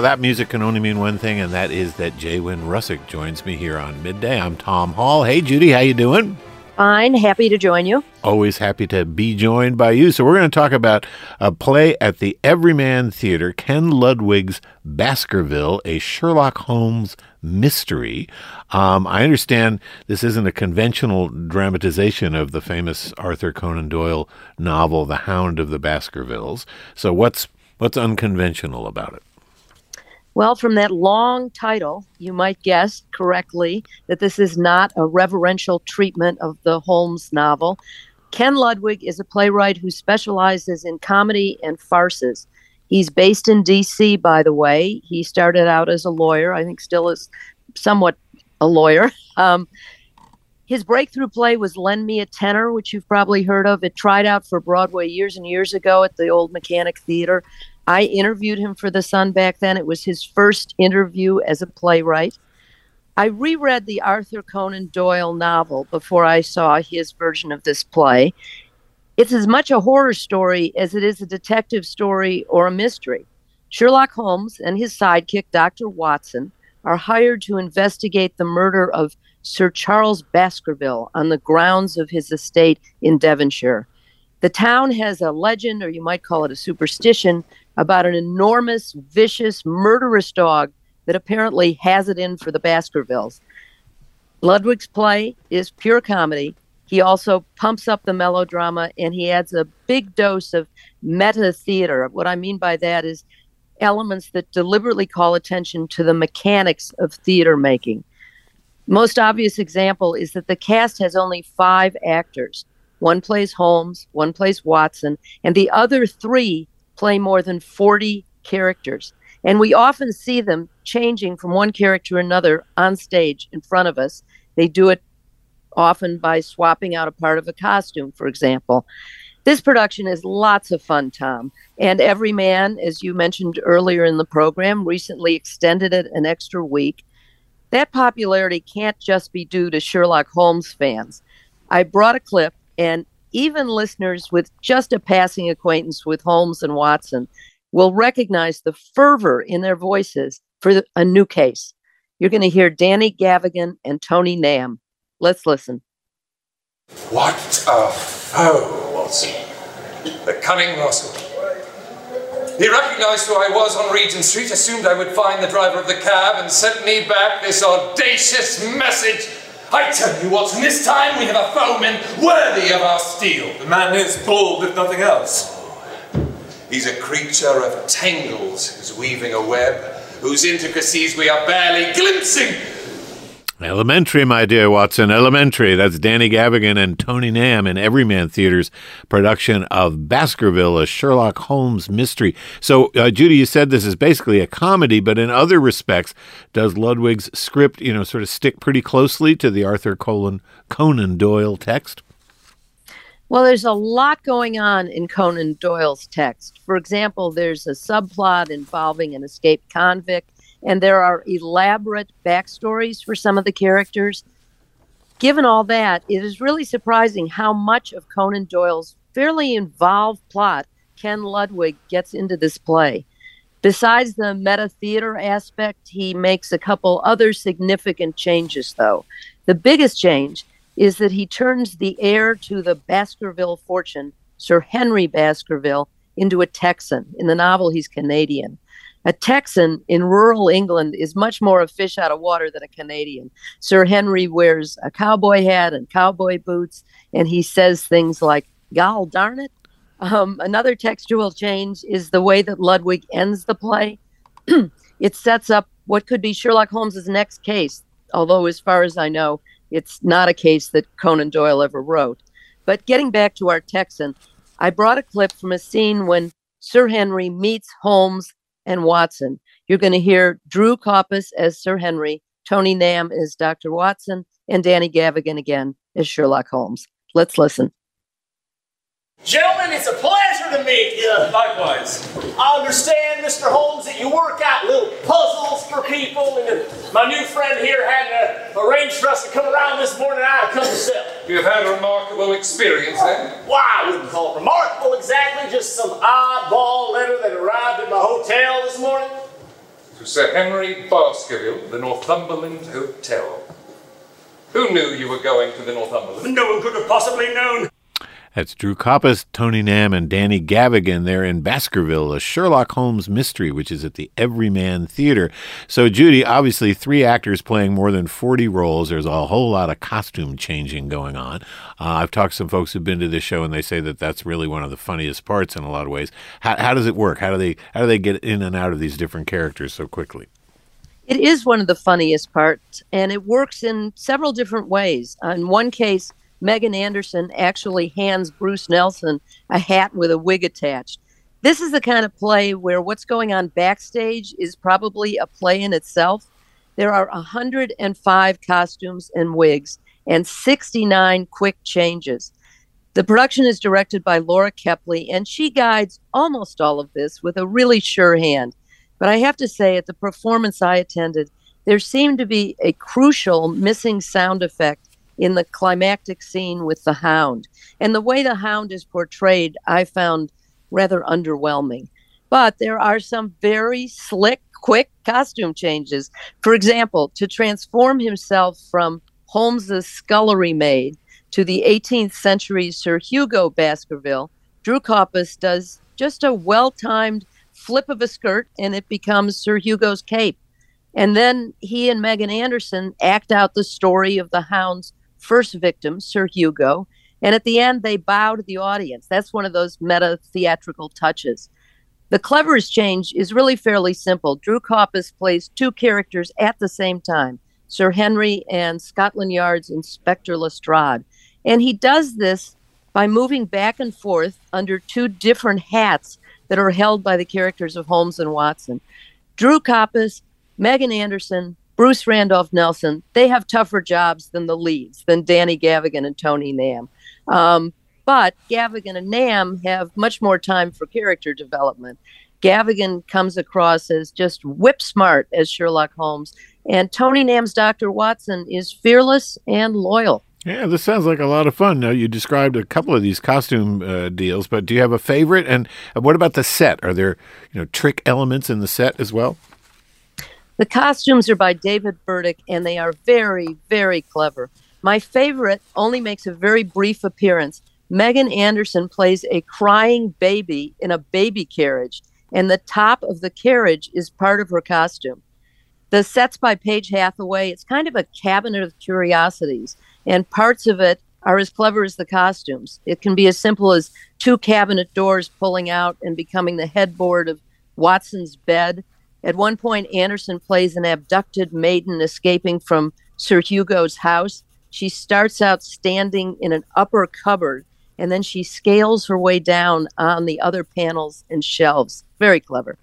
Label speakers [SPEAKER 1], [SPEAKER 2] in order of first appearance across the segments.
[SPEAKER 1] Now, that music can only mean one thing, and that is that J. Wynn Rousuck joins me here on Midday. I'm Tom Hall. Hey, Judy, how you doing?
[SPEAKER 2] Fine. Happy to join you.
[SPEAKER 1] Always happy to be joined by you. So, we're going to talk about a play at the Everyman Theater, Ken Ludwig's Baskerville, a Sherlock Holmes mystery. Um, I understand this isn't a conventional dramatization of the famous Arthur Conan Doyle novel, The Hound of the Baskervilles. So, what's what's unconventional about it?
[SPEAKER 2] Well, from that long title, you might guess correctly that this is not a reverential treatment of the Holmes novel. Ken Ludwig is a playwright who specializes in comedy and farces. He's based in D.C., by the way. He started out as a lawyer, I think still is somewhat a lawyer. Um, his breakthrough play was Lend Me a Tenor, which you've probably heard of. It tried out for Broadway years and years ago at the old Mechanic Theater. I interviewed him for The Sun back then. It was his first interview as a playwright. I reread the Arthur Conan Doyle novel before I saw his version of this play. It's as much a horror story as it is a detective story or a mystery. Sherlock Holmes and his sidekick, Dr. Watson, are hired to investigate the murder of Sir Charles Baskerville on the grounds of his estate in Devonshire. The town has a legend, or you might call it a superstition, about an enormous, vicious, murderous dog that apparently has it in for the Baskervilles. Ludwig's play is pure comedy. He also pumps up the melodrama and he adds a big dose of meta theater. What I mean by that is elements that deliberately call attention to the mechanics of theater making. Most obvious example is that the cast has only five actors. One plays Holmes, one plays Watson, and the other three play more than 40 characters. And we often see them changing from one character to another on stage in front of us. They do it often by swapping out a part of a costume, for example. This production is lots of fun, Tom. And Everyman, as you mentioned earlier in the program, recently extended it an extra week. That popularity can't just be due to Sherlock Holmes fans. I brought a clip, and even listeners with just a passing acquaintance with Holmes and Watson will recognize the fervor in their voices for the, a new case. You're going to hear Danny Gavigan and Tony Nam. Let's listen.
[SPEAKER 3] What a foe, Watson. The cunning rascal. He recognized who I was on Regent Street, assumed I would find the driver of the cab, and sent me back this audacious message I tell you, Watson, this time we have a foeman worthy of our steel.
[SPEAKER 4] The man is bold, if nothing else.
[SPEAKER 3] He's a creature of tangles who's weaving a web whose intricacies we are barely glimpsing.
[SPEAKER 1] Elementary, my dear Watson, elementary. That's Danny Gavigan and Tony Nam in Everyman Theater's production of Baskerville, a Sherlock Holmes mystery. So, uh, Judy, you said this is basically a comedy, but in other respects, does Ludwig's script, you know, sort of stick pretty closely to the Arthur Conan, Conan Doyle text?
[SPEAKER 2] Well, there's a lot going on in Conan Doyle's text. For example, there's a subplot involving an escaped convict and there are elaborate backstories for some of the characters. Given all that, it is really surprising how much of Conan Doyle's fairly involved plot Ken Ludwig gets into this play. Besides the meta theater aspect, he makes a couple other significant changes, though. The biggest change is that he turns the heir to the Baskerville fortune, Sir Henry Baskerville, into a Texan. In the novel, he's Canadian. A Texan in rural England is much more a fish out of water than a Canadian. Sir Henry wears a cowboy hat and cowboy boots, and he says things like, Gol darn it. Um, another textual change is the way that Ludwig ends the play. it sets up what could be Sherlock Holmes's next case, although, as far as I know, it's not a case that Conan Doyle ever wrote. But getting back to our Texan, I brought a clip from a scene when Sir Henry meets Holmes and Watson. You're going to hear Drew Kopas as Sir Henry, Tony Nam as Dr. Watson, and Danny Gavigan again as Sherlock Holmes. Let's listen.
[SPEAKER 5] Gentlemen, it's a pleasure to meet you.
[SPEAKER 4] Likewise.
[SPEAKER 5] I understand, Mr. Holmes, that you work out little puzzles for people, and my new friend here had uh, arranged for us to come around this morning. I had to come myself.
[SPEAKER 3] You've had a remarkable experience then?
[SPEAKER 5] Why, I wouldn't call it remarkable exactly, just some oddball letter that arrived at my hotel this morning.
[SPEAKER 3] to Sir Henry Baskerville, the Northumberland Hotel. Who knew you were going to the Northumberland?
[SPEAKER 5] No one could have possibly known.
[SPEAKER 1] That's Drew Kopas, Tony Nam, and Danny Gavigan there in Baskerville, a Sherlock Holmes mystery, which is at the Everyman Theater. So, Judy, obviously, three actors playing more than 40 roles. There's a whole lot of costume changing going on. Uh, I've talked to some folks who've been to this show, and they say that that's really one of the funniest parts in a lot of ways. How, how does it work? How do they how do they get in and out of these different characters so quickly?
[SPEAKER 2] It is one of the funniest parts, and it works in several different ways. In one case, Megan Anderson actually hands Bruce Nelson a hat with a wig attached. This is the kind of play where what's going on backstage is probably a play in itself. There are 105 costumes and wigs and 69 quick changes. The production is directed by Laura Kepley, and she guides almost all of this with a really sure hand. But I have to say, at the performance I attended, there seemed to be a crucial missing sound effect in the climactic scene with the hound. And the way the hound is portrayed, I found rather underwhelming. But there are some very slick, quick costume changes. For example, to transform himself from Holmes's scullery maid to the 18th century Sir Hugo Baskerville, Drew Kopas does just a well timed flip of a skirt and it becomes Sir Hugo's cape. And then he and Megan Anderson act out the story of the hound's first victim, Sir Hugo. And at the end, they bow to the audience. That's one of those meta theatrical touches. The cleverest change is really fairly simple. Drew Kopas plays two characters at the same time Sir Henry and Scotland Yard's Inspector Lestrade. And he does this by moving back and forth under two different hats that are held by the characters of Holmes and Watson. Drew Kopas, Megan Anderson, Bruce Randolph Nelson, they have tougher jobs than the leads, than Danny Gavigan and Tony Nam. Um, but Gavigan and Nam have much more time for character development. Gavigan comes across as just whip smart as Sherlock Holmes, and Tony Nam's Dr. Watson is fearless and loyal.
[SPEAKER 1] Yeah, this sounds like a lot of fun. Now, you described a couple of these costume uh, deals, but do you have a favorite? And what about the set? Are there, you know, trick elements in the set as well?
[SPEAKER 2] The costumes are by David Burdick, and they are very, very clever. My favorite only makes a very brief appearance. Megan Anderson plays a crying baby in a baby carriage, and the top of the carriage is part of her costume. The set's by Paige Hathaway. It's kind of a cabinet of curiosities, and parts of it are as clever as the costumes. It can be as simple as two cabinet doors pulling out and becoming the headboard of Watson's bed at one point, Anderson plays an abducted maiden escaping from Sir Hugo's house. She starts out standing in an upper cupboard and then she scales her way down on the other panels and shelves. Very clever.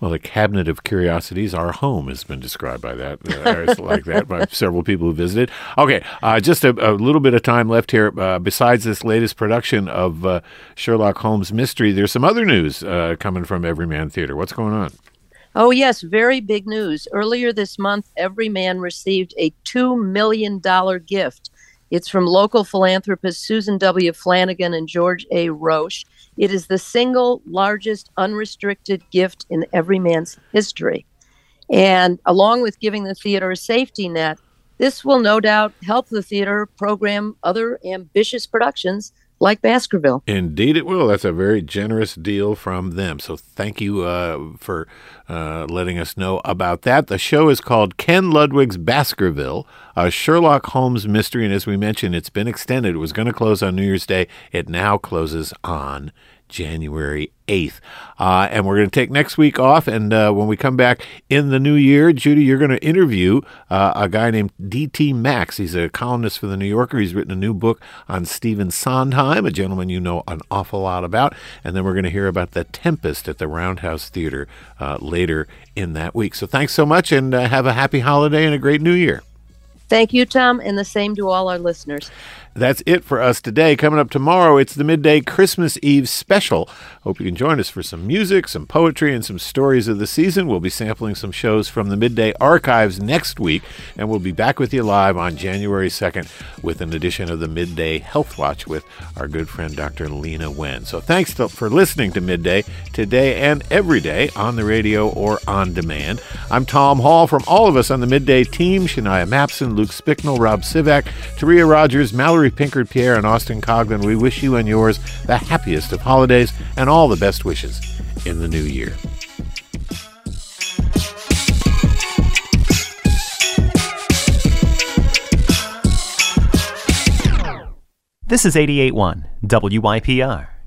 [SPEAKER 1] Well, the cabinet of curiosities, our home, has been described by that, uh, like that by several people who visited. Okay, uh, just a, a, little bit of time left here. Uh, besides this latest production of uh, Sherlock Holmes mystery, there's some other news uh, coming from Everyman Theater. What's going on?
[SPEAKER 2] Oh, yes, very big news. Earlier this month, Everyman received a $2 million gift. It's from local philanthropists Susan W. Flanagan and George A. Roche. It is the single largest unrestricted gift in Everyman's history. And along with giving the theater a safety net, this will no doubt help the theater program other ambitious productions like Baskerville.
[SPEAKER 1] Indeed, it will. That's a very generous deal from them. So thank you uh, for uh, letting us know about that. The show is called Ken Ludwig's Baskerville, a Sherlock Holmes mystery. And as we mentioned, it's been extended. It was going to close on New Year's Day. It now closes on January 8th. Uh, and we're going to take next week off. And uh, when we come back in the new year, Judy, you're going to interview uh, a guy named D.T. Max. He's a columnist for The New Yorker. He's written a new book on Stephen Sondheim, a gentleman you know an awful lot about. And then we're going to hear about The Tempest at the Roundhouse Theater uh, later in that week. So thanks so much and uh, have a happy holiday and a great new year.
[SPEAKER 2] Thank you, Tom, and the same to all our listeners.
[SPEAKER 1] That's it for us today. Coming up tomorrow, it's the midday Christmas Eve special. Hope you can join us for some music, some poetry, and some stories of the season. We'll be sampling some shows from the midday archives next week, and we'll be back with you live on January 2nd with an edition of the Midday Health Watch with our good friend Dr. Leana Wen. So thanks to, for listening to Midday today and every day on the radio or on demand. I'm Tom Hall from all of us on the Midday team Shania Mapson, Luke Spicknell, Rob Sivak, Taria Rogers, Mallory. Pinkard Pierre and Austin Coglan, we wish you and yours the happiest of holidays and all the best wishes in the new year.
[SPEAKER 6] This is 881 WYPR.